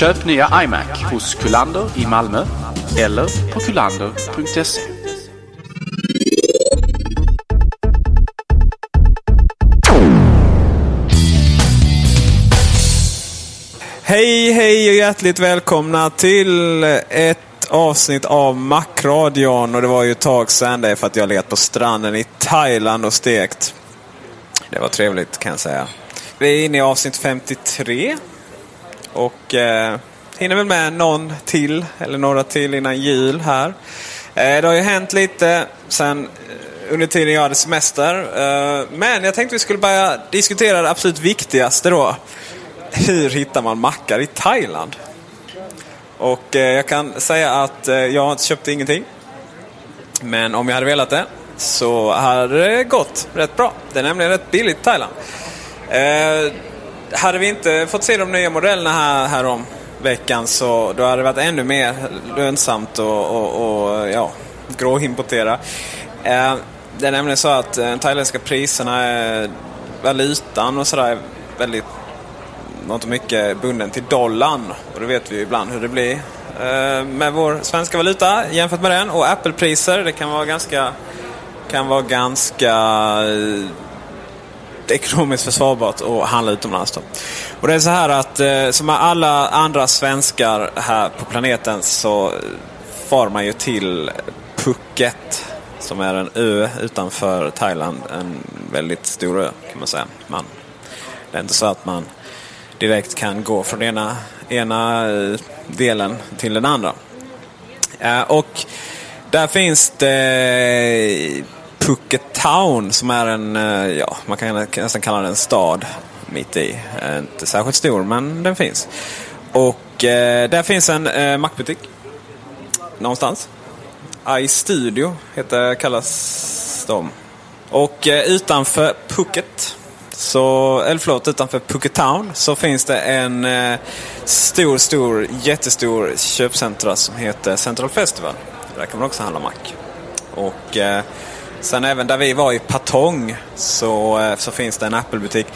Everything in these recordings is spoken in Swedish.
Köp nya iMac hos Kullander i Malmö eller på kullander.se. Hej, hej och hjärtligt välkomna till ett avsnitt av Macradion. Och det var ju ett tag sedan det är för att jag legat på stranden i Thailand och stekt. Det var trevligt kan jag säga. Vi är inne i avsnitt 53. Och eh, hinner väl med någon till, eller några till innan jul här. Eh, det har ju hänt lite sen eh, under tiden jag hade semester. Eh, men jag tänkte vi skulle börja diskutera det absolut viktigaste då. Hur hittar man mackar i Thailand? Och eh, jag kan säga att eh, jag köpte ingenting. Men om jag hade velat det så hade det gått rätt bra. Det är nämligen rätt billigt i Thailand. Eh, hade vi inte fått se de nya modellerna här, här om veckan så då hade det varit ännu mer lönsamt och, och, och ja, gråimportera. Eh, det är nämligen så att eh, de thailändska priserna, är, valutan och sådär är väldigt något mycket bunden till dollarn. Och då vet vi ju ibland hur det blir eh, med vår svenska valuta jämfört med den. Och Apple-priser, det kan vara ganska, kan vara ganska eh, eh, ekonomiskt försvarbart att handla utomlands. Då. Och det är så här att eh, som med alla andra svenskar här på planeten så far man ju till Phuket som är en ö utanför Thailand. En väldigt stor ö kan man säga. Man, det är inte så att man direkt kan gå från ena, ena eh, delen till den andra. Eh, och där finns det Phuket Town som är en, eh, ja, man kan nästan kalla den en stad mitt i. Eh, inte särskilt stor men den finns. Och eh, där finns en eh, Mac-butik. Någonstans. iStudio heter, kallas de. Och eh, utanför Phuket så, eller förlåt, utanför Phuket Town så finns det en eh, stor, stor, jättestor köpcentra som heter Central Festival. Där kan man också handla Mac. Och eh, sen även där vi var i Patong så, eh, så finns det en Apple-butik.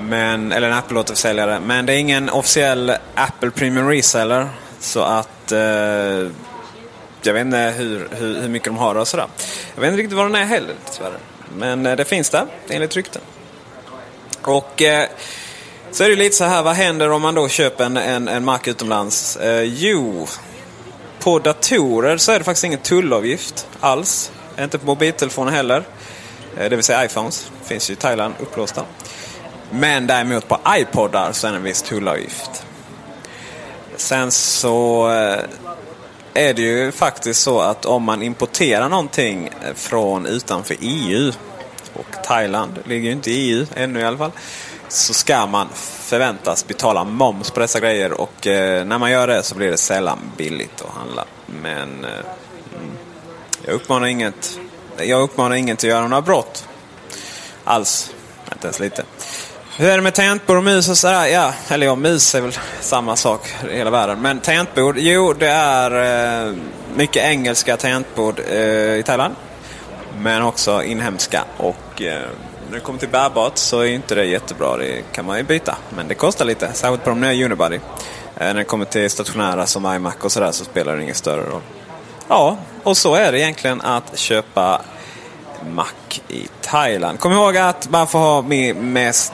Men, eller en Apple-återförsäljare. Men det är ingen officiell Apple Premium Reseller. Så att eh, jag vet inte hur, hur, hur mycket de har och sådär. Jag vet inte riktigt vad den är heller tyvärr. Men eh, det finns där enligt rykten. Och eh, så är det lite så här, vad händer om man då köper en, en, en mark utomlands? Eh, jo, på datorer så är det faktiskt ingen tullavgift alls. Inte på mobiltelefoner heller. Eh, det vill säga iPhones. Finns ju i Thailand upplåsta. Men däremot på iPodar så är det en viss tullavgift. Sen så eh, är det ju faktiskt så att om man importerar någonting eh, från utanför EU och Thailand ligger ju inte i EU ännu i alla fall. Så ska man förväntas betala moms på dessa grejer och när man gör det så blir det sällan billigt att handla. Men jag uppmanar inget. Jag uppmanar ingen till att göra några brott. Alls. Inte ens lite. Hur är det med tangentbord och mus och sådär? Ja, eller ja, mus är väl samma sak i hela världen. Men tangentbord, jo det är eh, mycket engelska tangentbord eh, i Thailand. Men också inhemska. Och eh, när det kommer till bärbart så är inte det jättebra. Det kan man ju byta. Men det kostar lite. Särskilt på de nya Unibody. Eh, när det kommer till stationära som iMac och sådär så spelar det ingen större roll. Ja, och så är det egentligen att köpa Mac i Thailand. Kom ihåg att man får ha med mest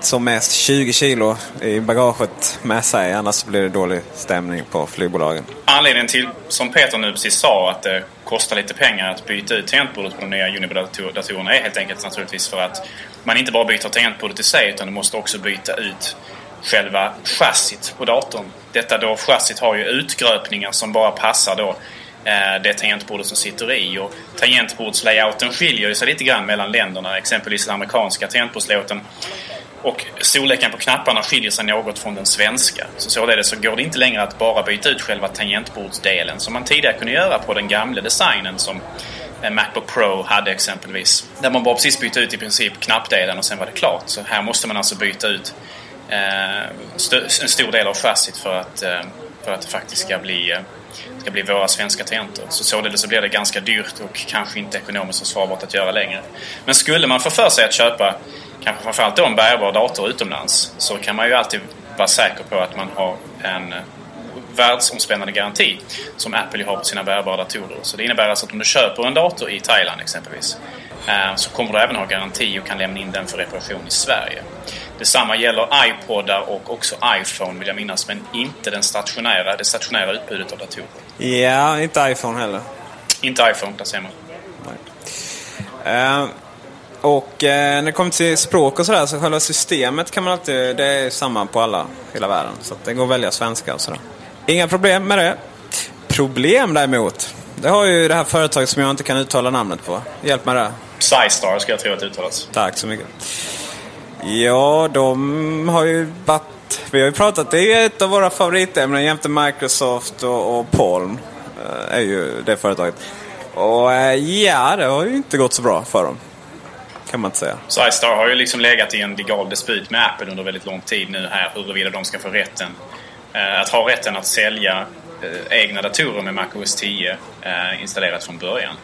som mest 20 kilo i bagaget med sig. Annars blir det dålig stämning på flygbolagen. Anledningen till, som Peter nu precis sa, att det kostar lite pengar att byta ut tangentbordet på de nya Unibody-datorerna är helt enkelt naturligtvis för att man inte bara byter tangentbordet i sig utan du måste också byta ut själva chassit på datorn. Detta då chassit har ju utgröpningar som bara passar då Eh, det tangentbordet som sitter i. Och tangentbordslayouten skiljer sig lite grann mellan länderna. Exempelvis den amerikanska tangentbordslayouten och storleken på knapparna skiljer sig något från den svenska. Så således så går det inte längre att bara byta ut själva tangentbordsdelen som man tidigare kunde göra på den gamla designen som eh, Macbook Pro hade exempelvis. Där man bara precis bytte ut i princip knappdelen och sen var det klart. Så här måste man alltså byta ut eh, en stor del av chassit för att, eh, för att det faktiskt ska bli, eh, ska bli våra svenska tangenter. Så således så blir det ganska dyrt och kanske inte ekonomiskt försvarbart att göra längre. Men skulle man få för sig att köpa kanske framförallt då en bärbar dator utomlands så kan man ju alltid vara säker på att man har en världsomspännande garanti som Apple har på sina bärbara datorer. Så det innebär alltså att om du köper en dator i Thailand exempelvis eh, så kommer du även ha garanti och kan lämna in den för reparation i Sverige. Detsamma gäller iPodar och också iPhone vill jag minnas, men inte den stationära, det stationära utbudet av datorer. Ja, inte iPhone heller. Inte iPhone, där ser man. Uh, och eh, när det kommer till språk och sådär så själva systemet kan man alltid, det är samma på alla, hela världen. Så det går att välja svenska och sådär. Inga problem med det. Problem däremot, det har ju det här företaget som jag inte kan uttala namnet på. Hjälp mig där. Psystar ska jag tro att det uttalas. Tack så mycket. Ja, de har ju varit... Vi har ju pratat, det är ett av våra favoritämnen jämte Microsoft och, och Palm. Eh, är ju det företaget. Och eh, ja, det har ju inte gått så bra för dem kan man inte säga. SiStar har ju liksom legat i en legal dispyt med Apple under väldigt lång tid nu här huruvida de ska få rätten eh, att ha rätten att sälja egna datorer med MacOS 10 installerat från början.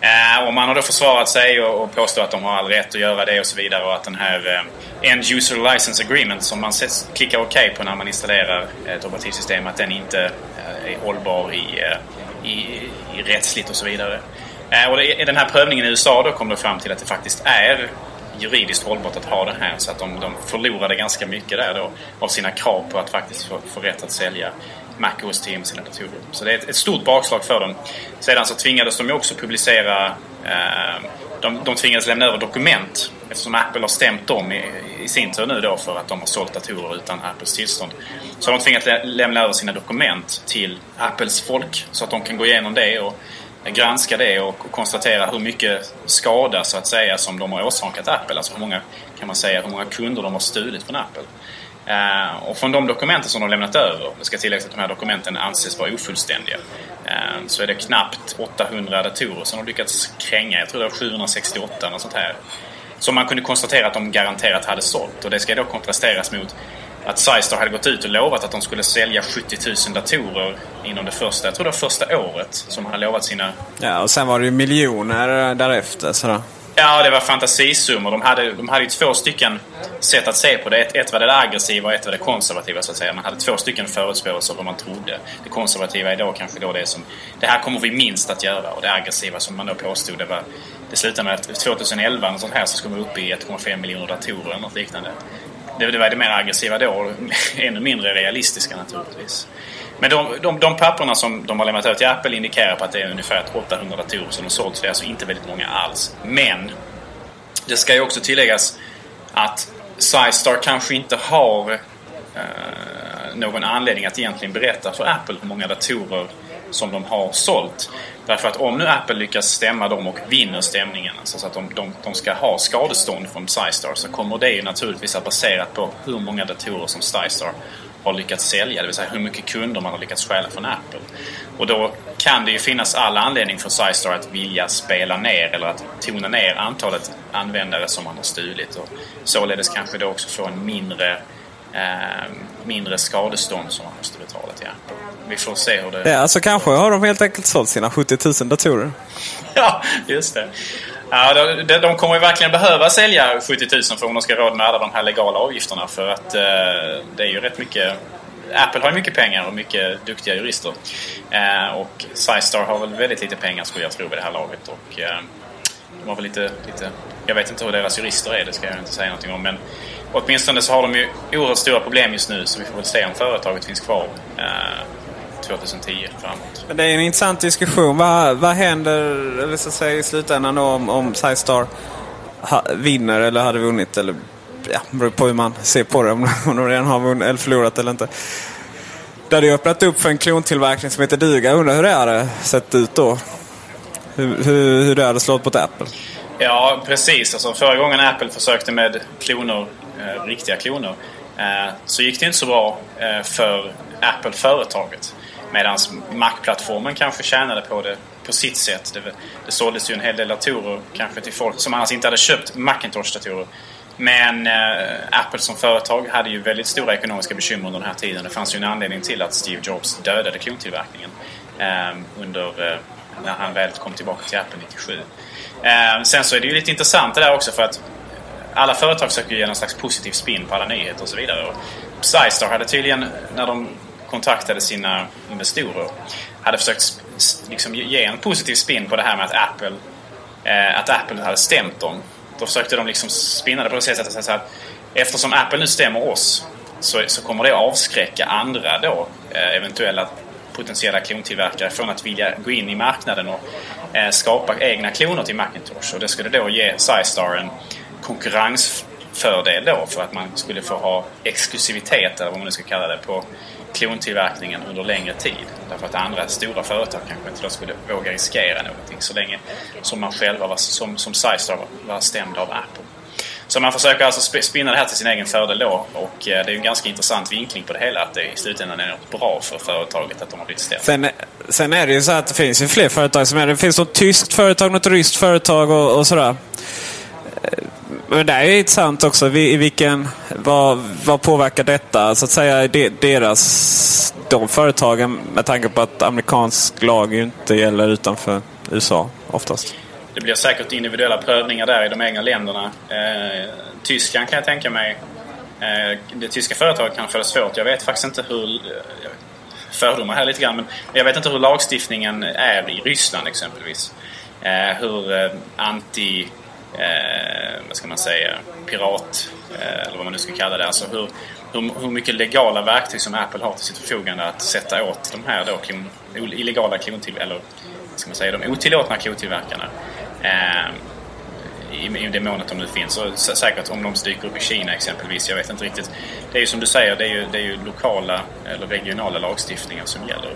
Eh, och man har då försvarat sig och, och påstår att de har all rätt att göra det och så vidare och att den här eh, End User License Agreement som man klickar OK på när man installerar ett operativsystem att den inte eh, är hållbar i, eh, i, i rättsligt och så vidare. Eh, och i den här prövningen i USA då kom det fram till att det faktiskt är juridiskt hållbart att ha det här. Så att de, de förlorade ganska mycket där då av sina krav på att faktiskt få, få rätt att sälja Mac OS 10 med sina datorer. Så det är ett, ett, stort bakslag för dem. Sedan så tvingades de ju också publicera eh, de, de tvingades lämna över dokument eftersom Apple har stämt dem i, i sin tur nu då för att de har sålt datorer utan Apples tillstånd. Så har de tvingats lämna över sina dokument till Apples folk så att de kan gå igenom det och granska det och konstatera hur mycket skada så att säga som de har åsamkat Apple. Alltså hur många, kan man säga, hur många kunder de har stulit från Apple. Eh, och från de dokumenten som de lämnat över, det ska tilläggas att de här dokumenten anses vara ofullständiga, eh, så är det knappt 800 datorer som de lyckats kränga. Jag tror det var 768 eller sånt här. Som man kunde konstatera att de garanterat hade sålt. Och det ska då kontrasteras mot att Sizestar hade gått ut och lovat att de skulle sälja 70 000 datorer inom det första, jag tror det var första året som hade lovat sina... Ja, och sen var det ju miljoner därefter. Sådär. Ja, det var fantasisummor. De hade, de hade ju två stycken sätt att se på det. Ett, ett var det aggressiva och ett var det konservativa så att säga. Man hade två stycken förutspåelser vad man trodde. Det konservativa är då kanske då det som... Det här kommer vi minst att göra. Och det aggressiva som man då påstod det var... Det slutade med att 2011 något sånt här så skulle man upp i 1,5 miljoner datorer eller något liknande. Det, det var det mer aggressiva då. Ännu mindre realistiska naturligtvis. Men de, de, de papperna som de har lämnat över till Apple indikerar på att det är ungefär 800 datorer som de sålt. Så det är alltså inte väldigt många alls. Men det ska ju också tilläggas att SiStar kanske inte har eh, någon anledning att egentligen berätta för Apple hur många datorer som de har sålt. Därför att om nu Apple lyckas stämma dem och vinner stämningen, alltså så att de, de, de ska ha skadestånd från SiStar, så kommer det ju naturligtvis att baserat på hur många datorer som SiStar har lyckats sälja. Det vill säga hur mycket kunder man har lyckats stjäla från Apple. Och då kan det ju finnas alla anledning för SciStar att vilja spela ner eller att tona ner antalet användare som man har stulit. Och således kanske då också få en mindre eh, mindre skadestånd som man måste betala till Apple. Vi får se hur det... Ja, alltså kanske har de helt enkelt sålt sina 70 000 datorer. ja, just det. Ja, de, de kommer ju verkligen behöva sälja 70 000 för om de ska råd med alla de här legala avgifterna. För att eh, det är ju rätt mycket... Apple har ju mycket pengar och mycket duktiga jurister. Eh, och Sizestar har väl väldigt lite pengar skulle jag tro vid det här laget. Och, eh, de har väl lite, lite... Jag vet inte hur deras jurister är, det ska jag inte säga någonting om. Men åtminstone så har de ju oerhört stora problem just nu så vi får väl se om företaget finns kvar eh, 2010 framåt. Men det är en intressant diskussion. Vad, vad händer eller så säga, i slutändan om, om SciStar vinner eller hade vunnit? Eller, ja, beror på hur man ser på det. Om, om de redan har vunnit eller förlorat eller inte. Det hade ju öppnat upp för en klontillverkning som heter Duga. Jag undrar hur det hade sett ut då? Hur, hur, hur det hade slått mot Apple? Ja, precis. Alltså, förra gången Apple försökte med kloner, eh, riktiga kloner, eh, så gick det inte så bra eh, för Apple-företaget. Medan Mac-plattformen kanske tjänade på det på sitt sätt. Det, det såldes ju en hel del datorer kanske till folk som annars inte hade köpt Macintosh-datorer. Men eh, Apple som företag hade ju väldigt stora ekonomiska bekymmer under den här tiden. Det fanns ju en anledning till att Steve Jobs dödade klontillverkningen eh, under, eh, när han väl kom tillbaka till Apple 97. Eh, sen så är det ju lite intressant det där också för att eh, alla företag försöker ge någon slags positiv spin på alla nyheter och så vidare. Och hade tydligen, när de kontaktade sina investerare. hade försökt liksom ge en positiv spin på det här med att Apple, eh, att Apple hade stämt dem. Då försökte de liksom spinna det på det sättet att, att eftersom Apple nu stämmer oss så, så kommer det att avskräcka andra då, eh, eventuella potentiella klontillverkare från att vilja gå in i marknaden och eh, skapa egna kloner till Macintosh. Och det skulle då ge Sizestar en konkurrensfördel då för att man skulle få ha exklusivitet, eller vad man nu ska kalla det, på klontillverkningen under längre tid. Därför att andra stora företag kanske inte då skulle våga riskera någonting så länge som man själva var, som, som Sizestar var stämd av Apple. Så man försöker alltså spinna det här till sin egen fördel då. Och eh, det är en ganska intressant vinkling på det hela. Att det i slutändan är något bra för företaget att de har blivit stämda. Sen, sen är det ju så att det finns ju fler företag som är det. finns något tyskt företag, något ryskt företag och, och sådär. Men det är intressant också. I vilken, vad, vad påverkar detta? Så att säga deras, de företagen med tanke på att amerikansk lag inte gäller utanför USA oftast. Det blir säkert individuella prövningar där i de egna länderna. Eh, Tyskland kan jag tänka mig. Eh, det tyska företaget kan få det svårt. Jag vet faktiskt inte hur... Eh, fördomar här lite grann. Men jag vet inte hur lagstiftningen är i Ryssland exempelvis. Eh, hur eh, anti... Eh, vad ska man säga? Pirat... Eh, eller vad man nu ska kalla det. Alltså hur, hur, hur mycket legala verktyg som Apple har till sitt förfogande att sätta åt de här då klon, illegala klontill... Eller vad ska man säga, de otillåtna klotillverkarna. Eh, i, I det mån att de nu finns. Och säkert om de dyker upp i Kina exempelvis. Jag vet inte riktigt. Det är ju som du säger, det är ju, det är ju lokala eller regionala lagstiftningar som gäller.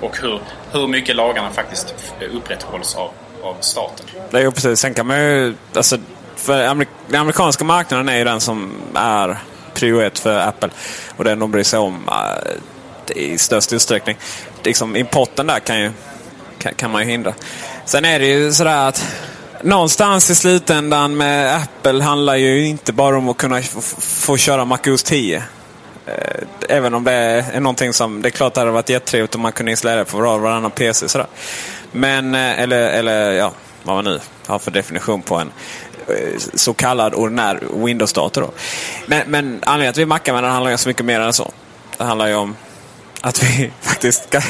Och hur, hur mycket lagarna faktiskt upprätthålls av, av staten. Det är ju precis. Sen kan man ju... Alltså, för amerik den amerikanska marknaden är ju den som är prio ett för Apple. Och den de bryr sig om äh, i störst utsträckning. Liksom, importen där kan ju kan, kan man ju hindra. Sen är det ju sådär att någonstans i slutändan med Apple handlar ju inte bara om att kunna få köra MacOS 10. Äh, även om det är någonting som, det är klart det hade varit jättetrevligt om man kunde installera det på var och varannan PC. Sådär. Men, eh, eller, eller ja, vad man nu har för definition på en eh, så kallad ordinär Windows-dator. Men, men anledningen till att vi mackar med den handlar ju så mycket mer än så. Det handlar ju om att vi faktiskt ska,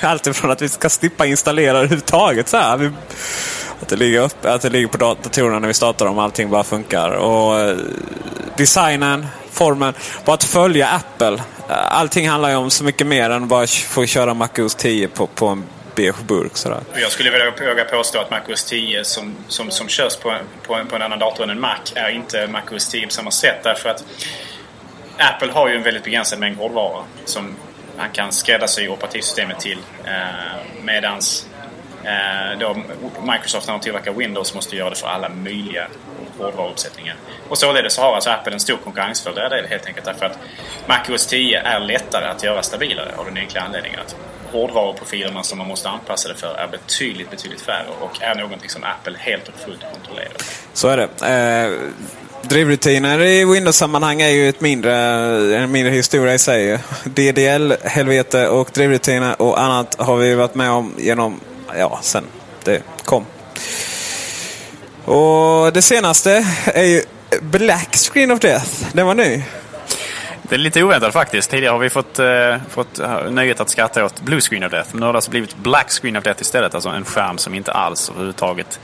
alltifrån att vi ska slippa installera överhuvudtaget. Så här. Vi, att, det ligger upp, att det ligger på datorerna när vi startar dem, allting bara funkar. Och eh, designen, formen, bara att följa Apple. Allting handlar ju om så mycket mer än bara få köra MacOS 10 på, på en beige burk. Sådär. Jag skulle vilja våga påstå att MacOS 10 som, som, som körs på, på, på en annan dator än en Mac är inte MacOS 10 på samma sätt. Därför att Apple har ju en väldigt begränsad mängd hårdvara som man kan skräddarsy operativsystemet till. Eh, medans eh, då Microsoft när de tillverkar Windows måste göra det för alla möjliga hårdvaruuppsättningar. Och således har alltså Apple en stor konkurrensfördel helt enkelt därför att MacOS 10 är lättare att göra stabilare av den enkla anledningen att hårdvaruprofilerna som man måste anpassa det för är betydligt, betydligt färre och är någonting som Apple helt och fullt kontrollerar. Så är det. Eh, drivrutiner i Windows-sammanhang är ju ett mindre, en mindre historia i sig. DDL-helvete och drivrutiner och annat har vi varit med om genom, ja, sen det kom. Och det senaste är ju Black Screen of Death. Den var ny. Det är lite oväntat faktiskt. Tidigare har vi fått, eh, fått eh, nöjet att skratta åt Blue Screen of Death. Men nu har det alltså blivit Black Screen of Death istället. Alltså en skärm som inte alls överhuvudtaget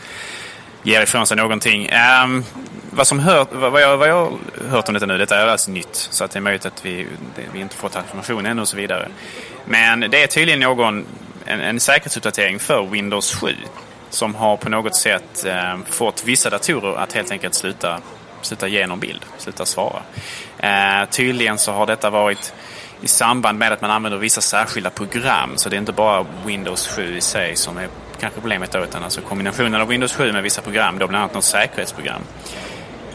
ger ifrån sig någonting. Um, vad, som hör, vad, jag, vad jag har hört om detta nu, detta är alltså nytt. Så att det är möjligt att vi, det, vi inte fått information ännu och så vidare. Men det är tydligen någon, en, en säkerhetsuppdatering för Windows 7. Som har på något sätt eh, fått vissa datorer att helt enkelt sluta, sluta ge någon bild, sluta svara. Eh, tydligen så har detta varit i samband med att man använder vissa särskilda program. Så det är inte bara Windows 7 i sig som är kanske problemet då, utan alltså kombinationen av Windows 7 med vissa program, då bland annat något säkerhetsprogram,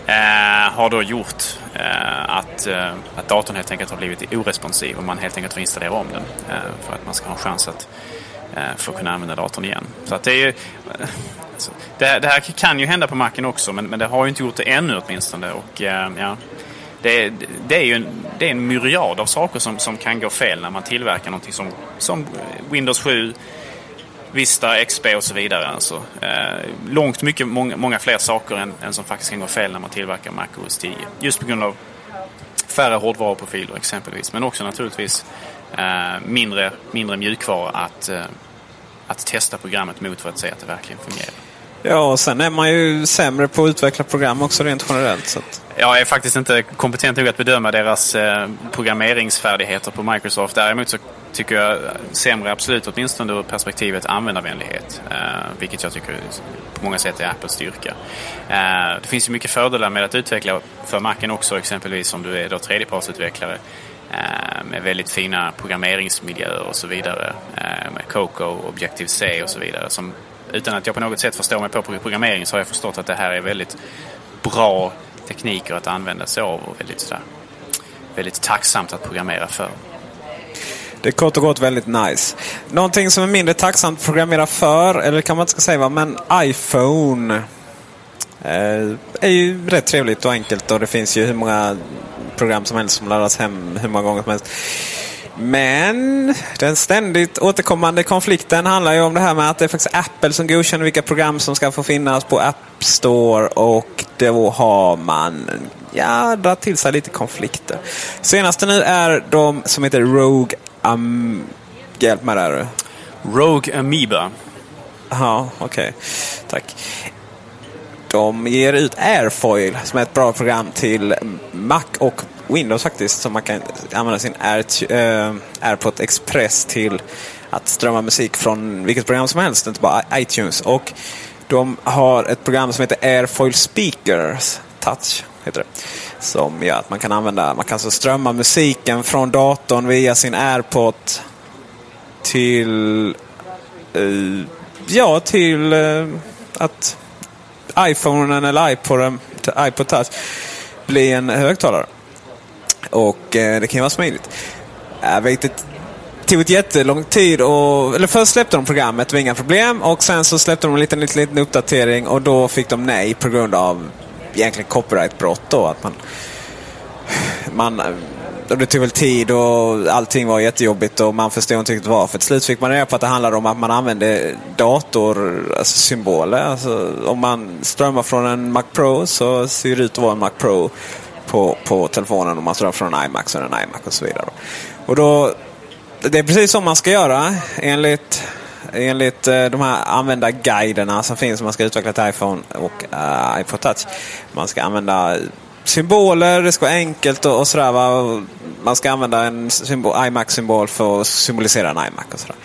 eh, har då gjort eh, att, eh, att datorn helt enkelt har blivit oresponsiv och man helt enkelt får installera om den eh, för att man ska ha en chans att eh, få kunna använda datorn igen. Så att det är ju, alltså, det, det, här kan ju hända på Macen också, men, men det har ju inte gjort det ännu åtminstone. Och, eh, ja, det, det, är ju en, det är en myriad av saker som, som kan gå fel när man tillverkar någonting som, som Windows 7, Vista, XP och så vidare. Alltså, eh, långt mycket, många, många fler saker än, än, som faktiskt kan gå fel när man tillverkar Mac OS 10. Just på grund av färre hårdvaruprofiler exempelvis. Men också naturligtvis eh, mindre, mindre mjukvara att, eh, att testa programmet mot för att se att det verkligen fungerar. Ja, och sen är man ju sämre på att utveckla program också rent generellt. Så att... Jag är faktiskt inte kompetent nog att bedöma deras eh, programmeringsfärdigheter på Microsoft. Däremot så tycker jag sämre absolut, åtminstone ur perspektivet användarvänlighet. Eh, vilket jag tycker på många sätt är Apples styrka. Eh, det finns ju mycket fördelar med att utveckla för Macen också, exempelvis om du är då tredjepartsutvecklare eh, med väldigt fina programmeringsmiljöer och så vidare. Eh, med Coco, Objective-C och så vidare. Som, utan att jag på något sätt förstår mig på programmering så har jag förstått att det här är väldigt bra tekniker att använda sig av och väldigt, sådär, väldigt tacksamt att programmera för. Det är kort och gott väldigt nice. Någonting som är mindre tacksamt att programmera för, eller kan man inte ska säga va, men iPhone eh, är ju rätt trevligt och enkelt och det finns ju hur många program som helst som laddas hem hur många gånger som helst. Men den ständigt återkommande konflikten handlar ju om det här med att det är faktiskt Apple som godkänner vilka program som ska få finnas på App Store och då har man ja, dragit till sig lite konflikter. Senaste nu är de som heter Rogue Am... Hjälp mig där. Rogue Amoeba. Ja, okej. Okay. Tack. De ger ut Airfoil som är ett bra program till Mac och Windows faktiskt. Som man kan använda sin Air, äh, eh, AirPod Express till att strömma musik från vilket program som helst, inte bara iTunes. Och de har ett program som heter Airfoil Speakers Touch. Heter det. Som gör att man kan använda, man kan alltså strömma musiken från datorn via sin AirPod till, uh, ja till uh, att iPhonen eller iPoden, iPod Touch bli en högtalare. Och eh, det kan ju vara smidigt. Jag vet inte tog ett jättelång tid. Och, eller först släppte de programmet, det var inga problem. Och sen så släppte de en liten, liten, liten uppdatering och då fick de nej på grund av egentligen copyrightbrott då. Att man, man, det tog väl tid och allting var jättejobbigt och man förstod inte riktigt varför. Till slut fick man reda på att det handlade om att man använde datorsymboler. Alltså, alltså, om man strömmar från en Mac Pro så ser det ut att vara en Mac Pro på, på telefonen. Om man strömmar från en iMac så är det en iMac och så vidare. Och då, det är precis som man ska göra enligt enligt eh, de här användarguiderna som finns om man ska utveckla till iPhone och uh, iPod Touch. Man ska använda symboler, det ska vara enkelt och, och sådär. Va? Man ska använda en iMac-symbol för att symbolisera en iMac och sådär.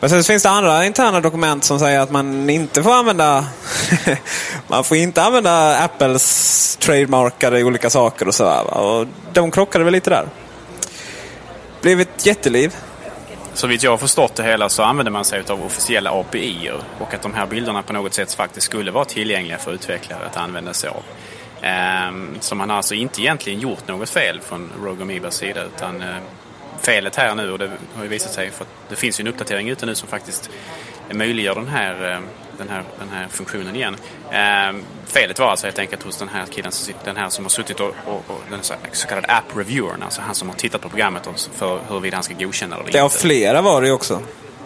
Men sen finns det andra interna dokument som säger att man inte får använda man får inte använda Apples trademarkade olika saker och sådär. Och de krockade väl lite där. Blev ett jätteliv. Så vitt jag har förstått det hela så använder man sig av officiella API och att de här bilderna på något sätt faktiskt skulle vara tillgängliga för utvecklare att använda sig av. Så man har alltså inte egentligen gjort något fel från Rogue Amoebas sida utan uh, felet här nu och det har ju visat sig för att det finns ju en uppdatering ute nu som faktiskt möjliggör den här, uh, den här, den här funktionen igen. Uh, felet var alltså helt enkelt hos den här killen, den här som har suttit och, och, och den så kallade app-reviewern, alltså han som har tittat på programmet för huruvida han ska godkänna det eller inte. Ja, flera var det ju också.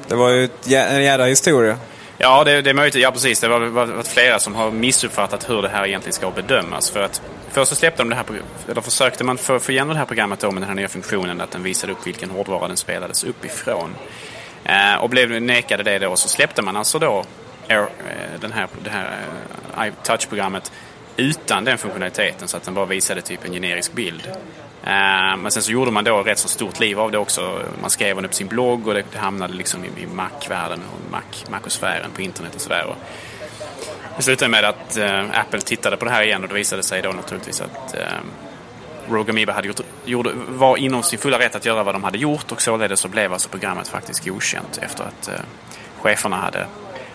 Det var ju en jädra historia. Ja, det, det är möjligt. Ja, precis. Det har varit flera som har missuppfattat hur det här egentligen ska bedömas. För att först så släppte de det här, eller försökte man få, få igenom det här programmet då med den här nya funktionen att den visade upp vilken hårdvara den spelades uppifrån. Eh, och blev nekade det då, så släppte man alltså då Air, eh, den här, det här eh, iTouch-programmet utan den funktionaliteten så att den bara visade typ en generisk bild. Eh, men sen så gjorde man då rätt så stort liv av det också. Man skrev det på sin blogg och det, hamnade liksom i, Mac-världen och Mac-sfären på internet och sådär. Det slutade med att eh, Apple tittade på det här igen och det visade sig då naturligtvis att äh, Rogue Amoeba hade gjort, gjorde, var inom sin fulla rätt att göra vad de hade gjort och således så blev alltså programmet faktiskt godkänt efter att eh, cheferna hade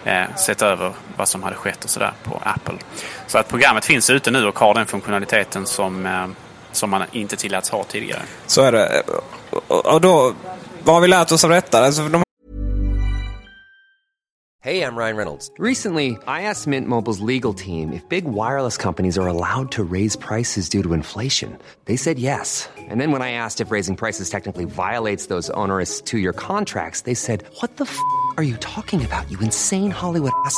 eh, sett över vad som hade skett och sådär på Apple. Så att programmet finns ute nu och har den funktionaliteten som eh, som man inte tilläts ha tidigare. Så är det. Och då, vad har vi lärt oss av detta? Alltså, de... Hey, I'm Ryan Reynolds. Recently, I asked Mint Mobile's legal team if big wireless companies are allowed to raise prices due to inflation. They said yes. And then when I asked if raising prices technically violates those onerous two-year contracts, they said, what the f*** are you talking about, you insane Hollywood ass?"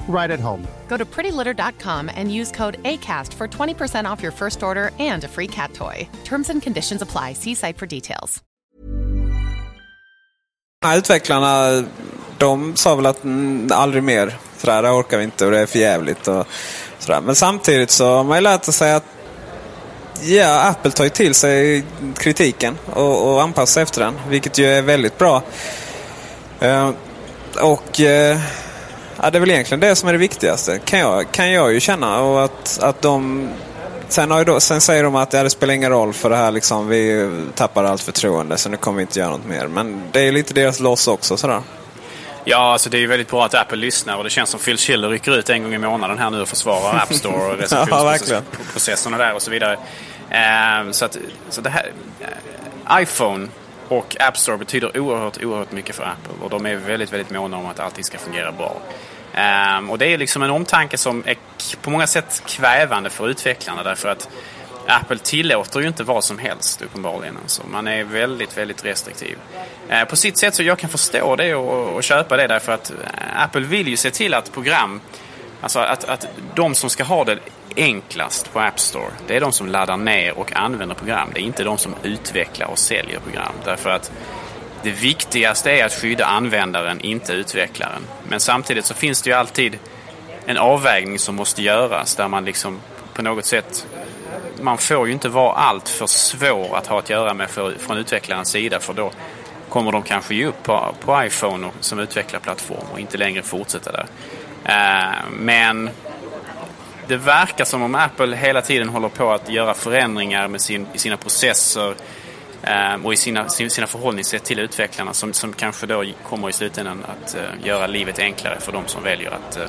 right at home. Go to prettylitter.com and use code ACAST for 20% off your first order and a free cat toy. Terms and conditions apply. See site for details. Utvecklarna, de sa väl att mm, aldrig mer. Sådär, det orkar vi inte och det är för jävligt och sådär. Men samtidigt så har man ju lärt sig att ja, Apple tar ju till sig kritiken och, och anpassar sig efter den. Vilket ju är väldigt bra. Uh, och uh, Ja, det är väl egentligen det som är det viktigaste, kan jag, kan jag ju känna. Och att, att de, sen, har då, sen säger de att ja, det spelar ingen roll för det här liksom, vi tappar allt förtroende så nu kommer vi inte göra något mer. Men det är lite deras loss också sådär. Ja, alltså det är ju väldigt bra att Apple lyssnar och det känns som Phil Schiller rycker ut en gång i månaden här nu och försvarar App Store och recensionsprocesserna där och så vidare. Uh, så att, så det här, uh, iPhone och App Store betyder oerhört, oerhört mycket för Apple och de är väldigt, väldigt måna om att allting ska fungera bra. Um, och det är liksom en omtanke som är på många sätt kvävande för utvecklarna därför att Apple tillåter ju inte vad som helst uppenbarligen. Alltså. Man är väldigt, väldigt restriktiv. Uh, på sitt sätt så jag kan förstå det och, och köpa det därför att eh, Apple vill ju se till att program, alltså att, att de som ska ha det enklast på App Store, det är de som laddar ner och använder program. Det är inte de som utvecklar och säljer program. Därför att det viktigaste är att skydda användaren, inte utvecklaren. Men samtidigt så finns det ju alltid en avvägning som måste göras där man liksom på något sätt man får ju inte vara allt för svår att ha att göra med för, från utvecklarens sida för då kommer de kanske ge upp på, på iPhone och, som utvecklarplattform och inte längre fortsätta där. Uh, men det verkar som om Apple hela tiden håller på att göra förändringar med sin, i sina processer eh, och i sina, sina förhållningssätt till utvecklarna som, som kanske då kommer i slutändan att eh, göra livet enklare för de som väljer att, eh,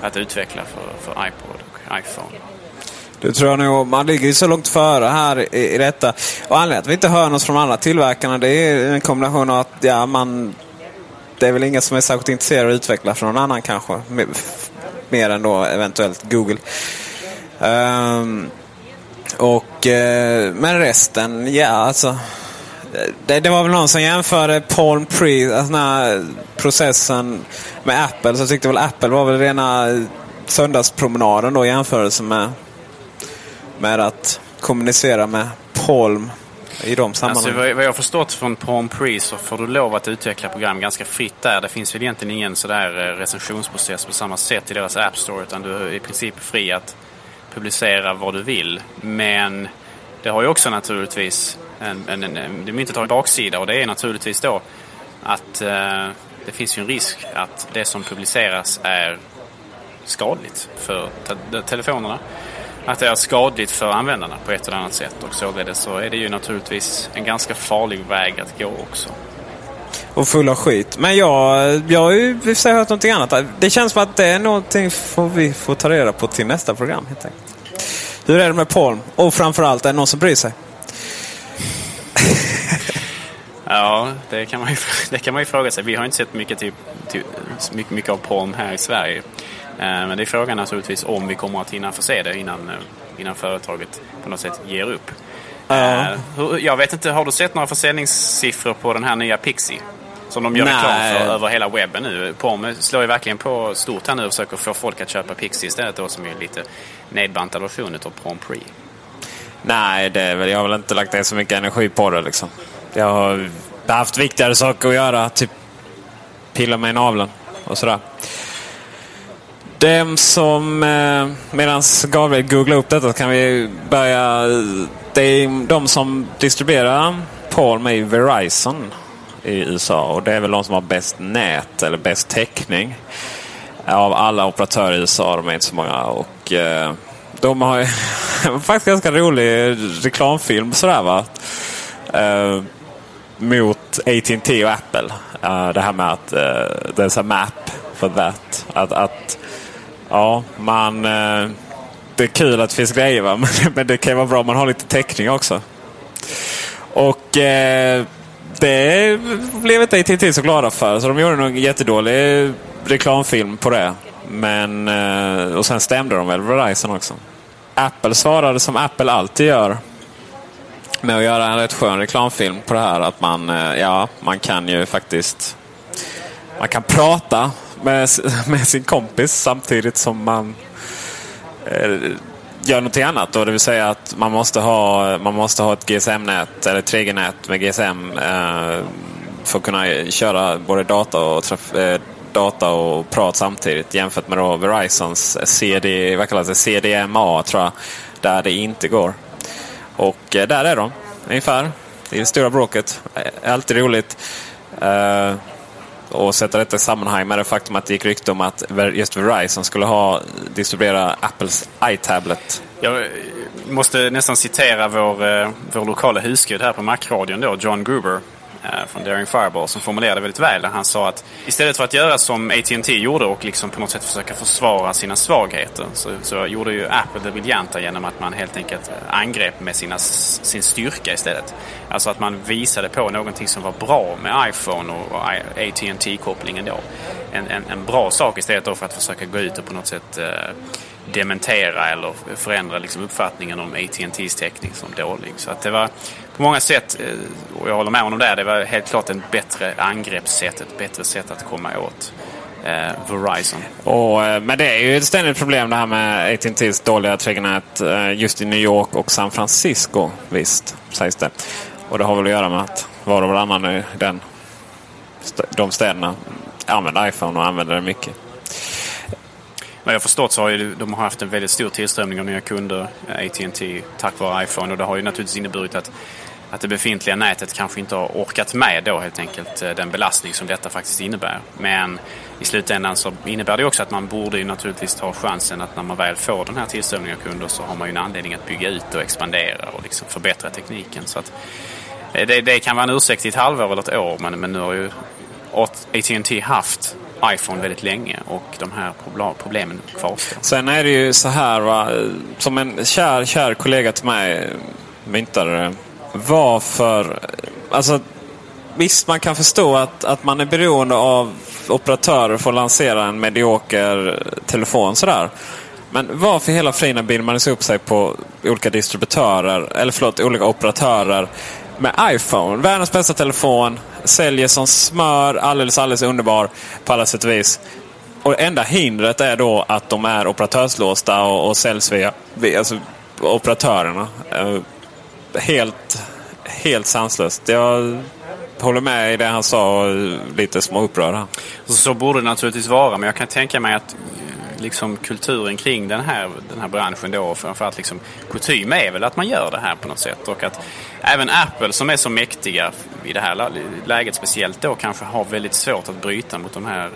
att utveckla för, för iPod och iPhone. Det tror jag nog. Man ligger ju så långt före här i, i detta. Och anledningen till att vi inte hör något från andra tillverkarna det är en kombination av att ja, man det är väl ingen som är särskilt intresserad av att utveckla för någon annan kanske. Mer än då eventuellt Google. Um, och, uh, men resten, ja alltså. Det, det, var väl någon som jämförde Palm Pre, alltså den här processen med Apple. Så jag tyckte väl Apple var väl rena söndagspromenaden då i jämförelse med, med att kommunicera med Palm i de sammanhangen. Alltså, vad jag förstått från Palm Pre så får du lov att utveckla program ganska fritt där. Det finns väl egentligen ingen sådär eh, recensionsprocess på samma sätt i deras App Store utan du är i princip fri att publicera vad du vill. Men det har ju också naturligtvis en, en, en, en det myntet har en baksida och det är naturligtvis då att eh, det finns ju en risk att det som publiceras är skadligt för te telefonerna. Att det är skadligt för användarna på ett eller annat sätt och således så är det ju naturligtvis en ganska farlig väg att gå också. Och full av skit. Men jag, jag har ju i hört någonting annat. Det känns som att det är någonting får vi får ta reda på till nästa program helt enkelt. Hur är det med Palm? Och framförallt, är det någon som bryr sig? ja, det kan, man ju, det kan man ju fråga sig. Vi har inte sett mycket, till, till, mycket, mycket av Palm här i Sverige. Eh, men det är frågan naturligtvis om vi kommer att hinna få se det innan, eh, innan företaget på något sätt ger upp. Eh, jag vet inte, har du sett några försäljningssiffror på den här nya Pixie? Som de gör Nej. reklam för över hela webben nu. Palm slår ju verkligen på stort här nu och försöker få folk att köpa Pixie istället då som är lite nedbantad version av Palm Pre. Nej, det är väl, jag har väl inte lagt ner så mycket energi på det liksom. Jag har haft viktigare saker att göra. Typ pilla mig i naveln och sådär. Dem som, eh, medan Gabriel googlar upp detta kan vi börja. Det är de som distribuerar Palm är Verizon i USA och det är väl de som har bäst nät eller bäst täckning. Av alla operatörer i USA, de är inte så många. Och eh, de har faktiskt ganska rolig reklamfilm sådär va. Eh, mot AT&T och Apple. Uh, det här med att eh, uh, a map for that. Att, att ja, man... Eh, det är kul att det finns grejer va? Men, det kan ju vara bra om man har lite täckning också. Och eh, det blev inte ITT så glada för. Så de gjorde nog en jättedålig reklamfilm på det. Men, eh, och sen stämde de väl Verizon också. Apple svarade som Apple alltid gör. Med att göra en rätt skön reklamfilm på det här. Att man, eh, ja, man kan ju faktiskt man kan prata med, med sin kompis samtidigt som man eh, gör någonting annat. Då, det vill säga att man måste ha, man måste ha ett GSM-nät eller 3G-nät med GSM eh, för att kunna köra både data och, eh, data och prat samtidigt jämfört med då Verizons CD, vad kallas det? CDMA tror jag. Där det inte går. Och eh, där är de ungefär. Det är det stora bråket. Alltid roligt. Uh, och sätta detta i sammanhang med det faktum att det gick rykte om att just Verizon skulle ha distribuera Apples iTablet. Jag måste nästan citera vår, eh, vår lokala husgud här på Macradion då, John Gruber. Eh, från Daring Fireball som formulerade väldigt väl. Där han sa att istället för att göra som AT&T gjorde och liksom på något sätt försöka försvara sina svagheter så, så gjorde ju Apple det briljanta genom att man helt enkelt angrep med sina, sin styrka istället. Alltså att man visade på någonting som var bra med iPhone och, och AT&T kopplingen då. En, en, en, bra sak istället då för att försöka gå ut och på något sätt eh, dementera eller förändra liksom uppfattningen om AT&Ts täckning som dålig. Så att det var på många sätt, eh, och jag håller med honom där, det var helt klart ett bättre angreppssätt, ett bättre sätt att komma åt eh, Verizon. Och, eh, men det är ju ett ständigt problem det här med AT&Ts dåliga 3G-nät eh, just i New York och San Francisco. Visst, sägs det. Och det har väl att göra med att var och varannan i den, de städerna använder iPhone och använder det mycket. Vad jag förstått så har ju, de haft en väldigt stor tillströmning av nya kunder, eh, AT&T tack vare iPhone. Och det har ju naturligtvis inneburit att att det befintliga nätet kanske inte har orkat med då helt enkelt eh, den belastning som detta faktiskt innebär. Men i slutändan så innebär det också att man borde ju naturligtvis ta chansen att när man väl får den här tillströmningen av kunder så har man ju en anledning att bygga ut och expandera och liksom förbättra tekniken. Så att eh, det, det kan vara en ursäkt i ett halvår eller ett år men, men nu har ju AT&T haft iPhone väldigt länge och de här problemen kvarstår. Sen är det ju så här va, som en kär, kär kollega till mig myntade det varför... Alltså, visst, man kan förstå att, att man är beroende av operatörer för att lansera en medioker telefon sådär. Men varför hela friden binder man upp sig på olika distributörer, eller förlåt, olika operatörer med iPhone? Världens bästa telefon, säljer som smör, alldeles, alldeles underbar på alla sätt och vis. Och enda hindret är då att de är operatörslåsta och, och säljs via, via alltså, operatörerna. Eh, helt, helt sanslöst. Jag håller med i det han sa och lite små upprörd. Så, så borde det naturligtvis vara, men jag kan tänka mig att liksom kulturen kring den här, den här branschen då. Framförallt liksom kutym är väl att man gör det här på något sätt. Och att även Apple som är så mäktiga i det här läget speciellt då kanske har väldigt svårt att bryta mot de här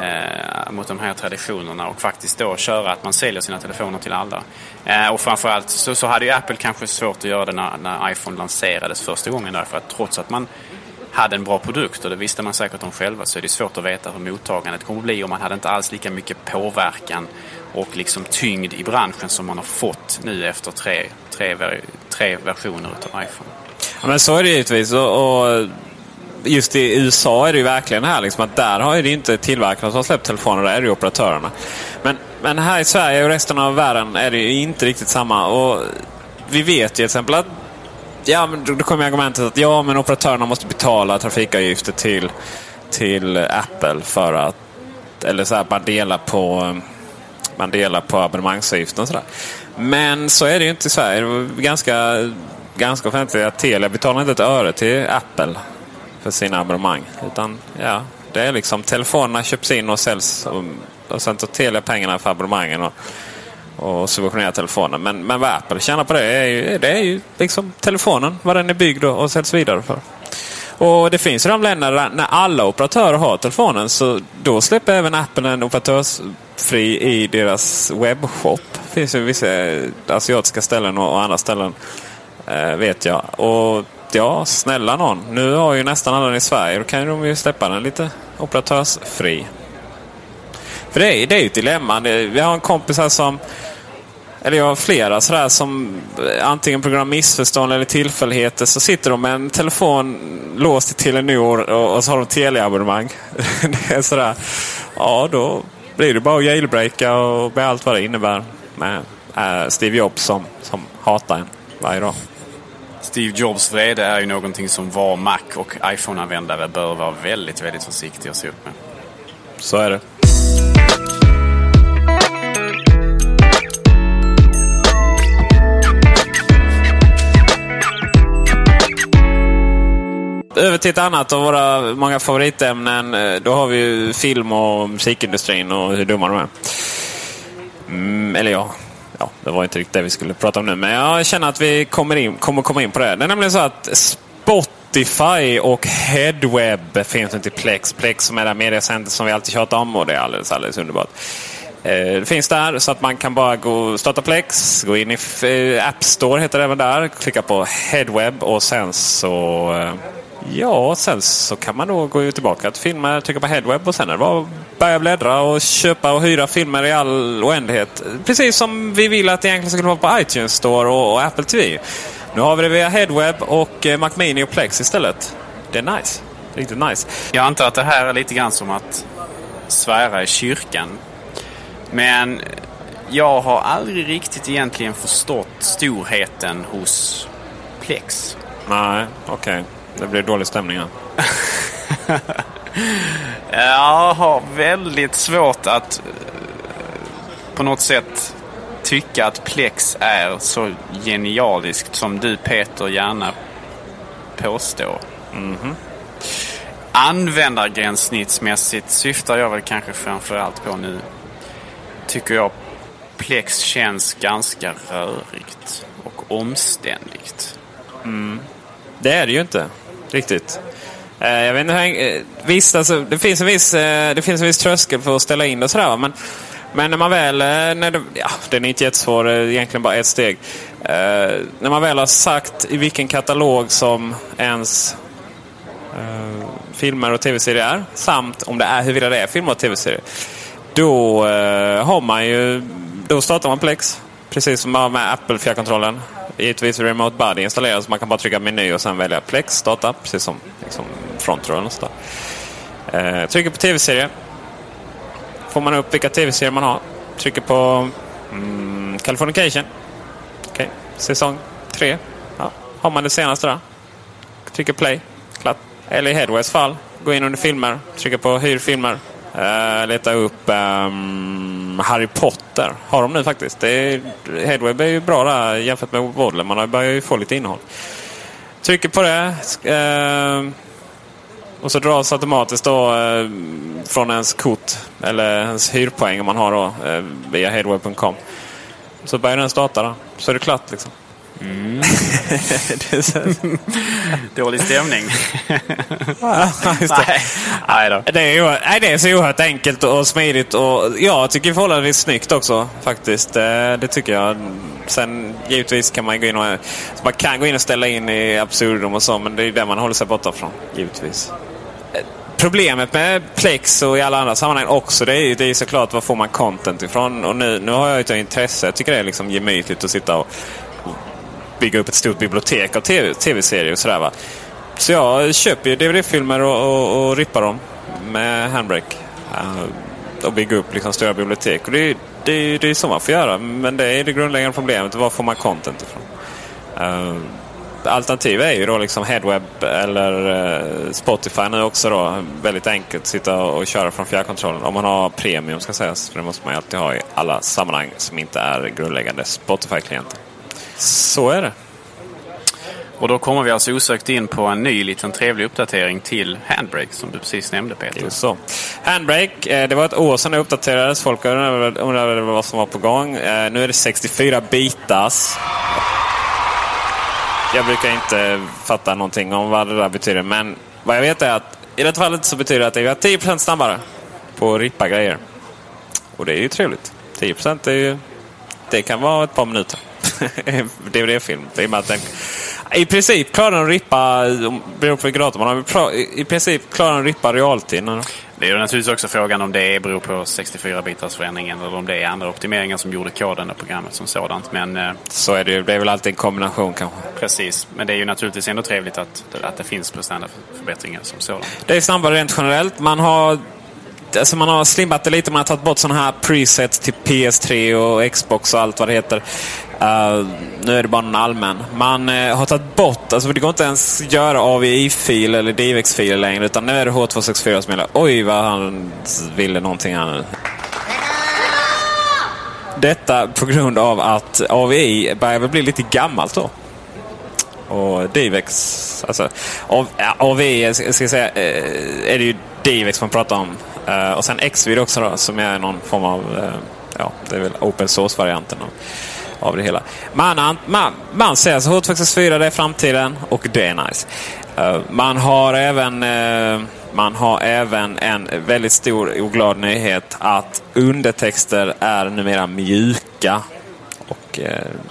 eh, mot de här traditionerna och faktiskt då köra att man säljer sina telefoner till alla. Eh, och framförallt så, så hade ju Apple kanske svårt att göra det när, när iPhone lanserades första gången därför att trots att man hade en bra produkt och det visste man säkert om själva så är det svårt att veta hur mottagandet kommer att bli och man hade inte alls lika mycket påverkan och liksom tyngd i branschen som man har fått nu efter tre, tre, tre versioner av iPhone. Ja, men så är det givetvis. Och, och just i USA är det ju verkligen här liksom att där har det inte tillverkarna som släppt telefoner, där är det ju operatörerna. Men, men här i Sverige och resten av världen är det ju inte riktigt samma. Och vi vet ju till exempel att Ja, men då kommer argumentet att ja, men operatörerna måste betala trafikavgifter till, till Apple för att... Eller så här, man delar på, man delar på abonnemangsavgiften och sådär. Men så är det ju inte i Sverige. Det var ganska, ganska offentligt att Telia betalar inte ett öre till Apple för sina abonnemang. Utan ja, det är liksom telefonerna köps in och säljs och, och sen tar Telia pengarna för abonnemangen. Och, och subventionera telefonen. Men, men vad Apple tjänar på det är ju, det är ju liksom telefonen, vad den är byggd och säljs vidare för. Och det finns ju de länder där när alla operatörer har telefonen så då släpper även Apple en operatörsfri i deras webbshop. Det finns ju vissa asiatiska ställen och andra ställen eh, vet jag. Och ja, snälla någon. Nu har ju nästan alla den i Sverige. Då kan de ju släppa den lite operatörsfri. För det är, det är ju ett dilemma. Vi har en kompis här som eller jag har flera sådär som eh, antingen på grund av missförstånd eller tillfälligheter så sitter de med en telefon låst i Telenor och, och så har de Telia-abonnemang. det är sådär, ja då blir det bara att jailbreaka och med allt vad det innebär. Med äh, Steve Jobs som, som hatar en varje dag. Steve Jobs vrede är ju någonting som var Mac och iPhone-användare bör vara väldigt, väldigt försiktiga att se upp med. Så är det. Över till ett annat av våra många favoritämnen. Eh, då har vi ju film och musikindustrin och hur dumma de är. Mm, eller ja, ja, det var inte riktigt det vi skulle prata om nu. Men jag känner att vi kommer, in, kommer komma in på det. Det är nämligen så att Spotify och Headweb finns inte i Plex. Plex som är det mediacenter som vi alltid tjatar om och det är alldeles, alldeles underbart. Eh, det finns där så att man kan bara gå starta Plex, gå in i eh, App Store heter det även där, klicka på Headweb och sen så Ja, sen så kan man då gå tillbaka till filmer, trycka på Headweb och sen är det bara börja bläddra och köpa och hyra filmer i all oändlighet. Precis som vi vill att det egentligen ska vara på iTunes Store och, och, Apple TV. Nu har vi det via Headweb och eh, Mac Mini och Plex istället. Det är nice. Riktigt nice. Jag antar att det här är lite grann som att svära i kyrkan. Men jag har aldrig riktigt egentligen förstått storheten hos Plex. Nej, okej. Okay. Det blir dålig stämning här. jag har väldigt svårt att eh, på något sätt tycka att Plex är så genialiskt som du Peter gärna påstår. Mm -hmm. Användargränssnittsmässigt syftar jag väl kanske framförallt på nu. Tycker jag Plex känns ganska rörigt och omständigt. Mm. Det är det ju inte riktigt. Eh, jag vet inte hur, eh, visst, alltså, det, finns en viss, eh, det finns en viss tröskel för att ställa in det och sådär. Men, men när man väl, när det, ja, den är inte jättesvår, egentligen bara ett steg. när man väl har sagt i vilken katalog som ens uh, filmer och tv-serier är, samt om det är huruvida det är filmer och tv-serier. Då uh, har man ju, då startar man Plex. Precis som med Apple fjärrkontrollen givetvis Remote Buddy installerad så Man kan bara trycka meny och sen välja Plex, starta. Precis som liksom, Front eller. Eh, trycker på tv-serier. Får man upp vilka tv-serier man har. Trycker på mm, Californication. Okej, säsong 3. Ja. Har man det senaste där. Trycker play. Klart. Eller i Headways fall, gå in under filmer. Trycka på hyr filmer. Uh, leta upp um, Harry Potter. Har de nu faktiskt. Det är, Headweb är ju bra där jämfört med Waddle. Man börjar ju få lite innehåll. Trycker på det. Uh, och så dras automatiskt då uh, från ens kort eller ens hyrpoäng om man har då eh, via headweb.com. Så börjar den starta då. Så är det klart liksom. Mm. Dålig stämning. nej. Nej, då. Det, är, nej, det är så oerhört enkelt och smidigt och jag tycker förhållandevis snyggt också faktiskt. Det, det, tycker jag. Sen givetvis kan man gå in och, man kan gå in och ställa in i absurdum och så men det är det man håller sig borta från givetvis. Problemet med Plex och i alla andra sammanhang också det är ju det är såklart var får man content ifrån. Och nu, nu har jag ett intresse. Jag tycker det är liksom gemytligt att sitta och bygga upp ett stort bibliotek av tv-serier och sådär. Va? Så jag köper ju DVD-filmer och, och, och rippar dem med Handbrake. Uh, och bygger upp liksom stora bibliotek. Och det, det, det är så man får göra. Men det är det grundläggande problemet. Var får man content ifrån? Uh, alternativ är ju då liksom Headweb eller eh, Spotify nu också då. Väldigt enkelt att sitta och köra från fjärrkontrollen. Om man har premium ska sägas. För det måste man ju alltid ha i alla sammanhang som inte är grundläggande Spotify-klienter. Så är det. Och då kommer vi alltså osökt in på en ny liten trevlig uppdatering till Handbrake som du precis nämnde Peter. Just så. Handbrake, eh, det var ett år sedan det uppdaterades. Folk undrade vad som var på gång. Eh, nu är det 64 bitas. Jag brukar inte fatta någonting om vad det där betyder. Men vad jag vet är att i det fallet så betyder det att det är 10% snabbare på att rippa grejer. Och det är ju trevligt. 10% är ju, det kan vara ett par minuter. DVD-film. I, den, I princip klarar den att rippa, beroende på vilken dator man har, i princip klarar den att rippa realtid. Det är naturligtvis också frågan om det beror på 64-bitars förändringen eller om det är andra optimeringar som gjorde koden och programmet som sådant. Men, eh, så är det ju. Det är väl alltid en kombination kanske. Precis, men det är ju naturligtvis ändå trevligt att, att det finns prestandaförbättringar som sådant. Det är snabbare rent generellt. Man har alltså man har slimmat det lite. Man har tagit bort sådana här presets till PS3 och Xbox och allt vad det heter. Uh, nu är det bara en allmän. Man uh, har tagit bort, alltså det går inte ens göra AVI-fil eller DivX-filer längre. Utan nu är det H264 som gäller. Oj vad han ville någonting här nu. Detta på grund av att AVI börjar väl bli lite gammalt då. Och DivX, alltså av, AVI ska jag säga, eh, är det ju DivX man pratar om. Eh, och sen Xvid också då, som är någon form av, eh, ja, det är väl open source-varianten av det hela. Man, man, man ser alltså H264 det är framtiden och det är nice. Uh, man har även uh, man har även en väldigt stor och glad nyhet att undertexter är numera mjuka. Och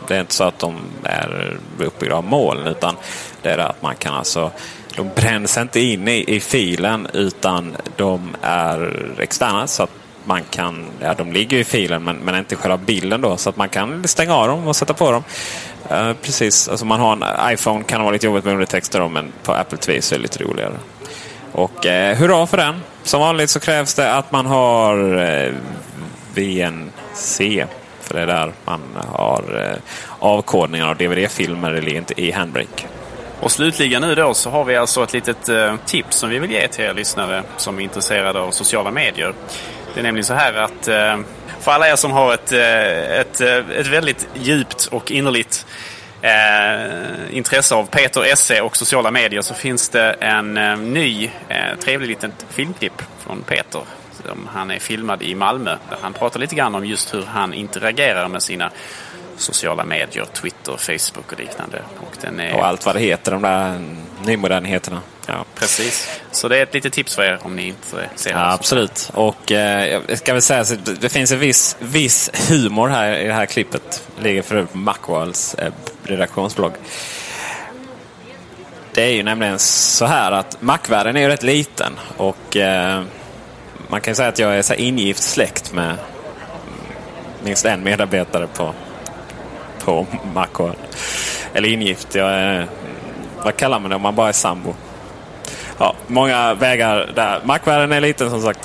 Det är inte så att de är uppbyggda av moln utan det är att man kan alltså de bränns inte in i, i filen utan de är externa så att man kan, ja de ligger i filen men, men inte själva bilden då så att man kan stänga av dem och sätta på dem. Uh, precis, alltså man har en iPhone kan vara lite jobbigt med undertexter då, men på Apple TV så är det lite roligare. Och eh, hurra för den! Som vanligt så krävs det att man har eh, VNC. För det är där man har eh, avkodningar av DVD-filmer eller inte i Handbrake. Och slutligen nu då så har vi alltså ett litet eh, tips som vi vill ge till er lyssnare som är intresserade av sociala medier. Det är nämligen så här att eh, för alla er som har ett, eh, ett, ett väldigt djupt och innerligt eh, intresse av Peter Esse och sociala medier så finns det en eh, ny eh, trevlig liten filmklipp från Peter. Han är filmad i Malmö där han pratar lite grann om just hur han interagerar med sina sociala medier, Twitter, Facebook och liknande. Och, den är... och allt vad det heter, de där nymodernheterna. Ja. Precis. Så det är ett litet tips för er om ni inte ser ja, Absolut. Och eh, jag ska väl säga så det finns en viss, viss humor här i det här klippet. Det ligger för på Macworlds eh, redaktionsblogg. Det är ju nämligen så här att Macvärlden är ju rätt liten och eh, man kan säga att jag är så ingift släkt med minst en medarbetare på på Macworld. Eller ingift. Jag är, vad kallar man det om man bara är sambo? ja, många vägar där. Mackvärlden är liten som sagt.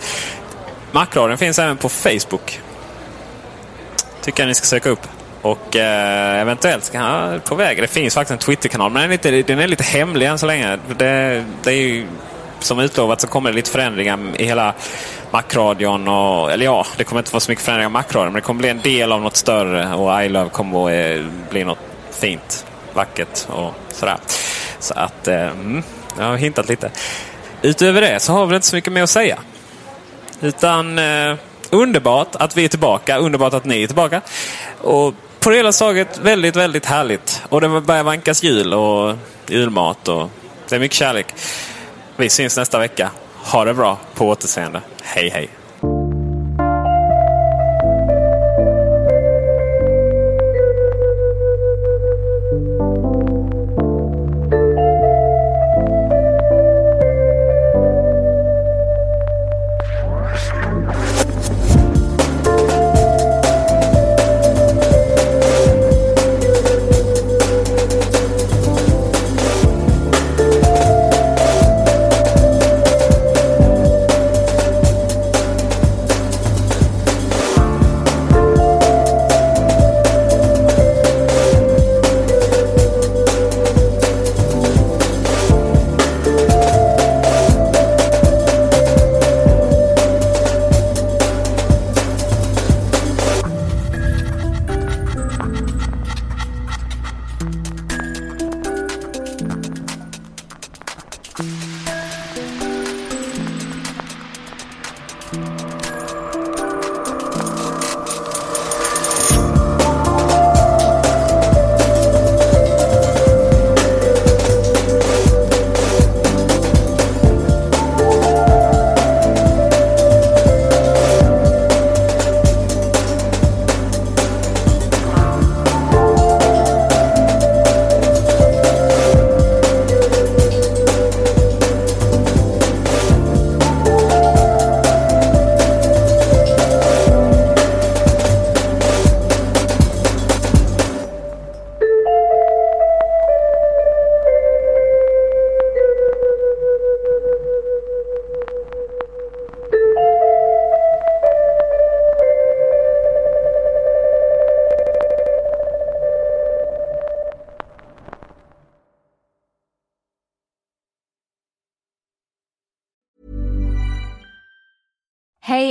Macradion finns även på Facebook. Tycker jag ni ska söka upp. Och eh, eventuellt ska han på väg. Det finns faktiskt en Twitter-kanal men den är lite, den är lite hemlig än så länge. Det, det är ju som utlovat så kommer det lite förändringar i hela Macradion. Och, eller ja, det kommer inte vara så mycket förändringar av Macradion men det kommer bli en del av något större och iLove kommer att eh, bli något fint, vackert och sådär. Så att, eh, mm, jag har hintat lite. Utöver det så har vi inte så mycket mer att säga. Utan eh, underbart att vi är tillbaka, underbart att ni är tillbaka. Och på det hela taget väldigt, väldigt härligt. Och det börjar vankas jul och julmat och det är mycket kärlek. Vi syns nästa vecka. Ha det bra. På återseende. Hej, hej.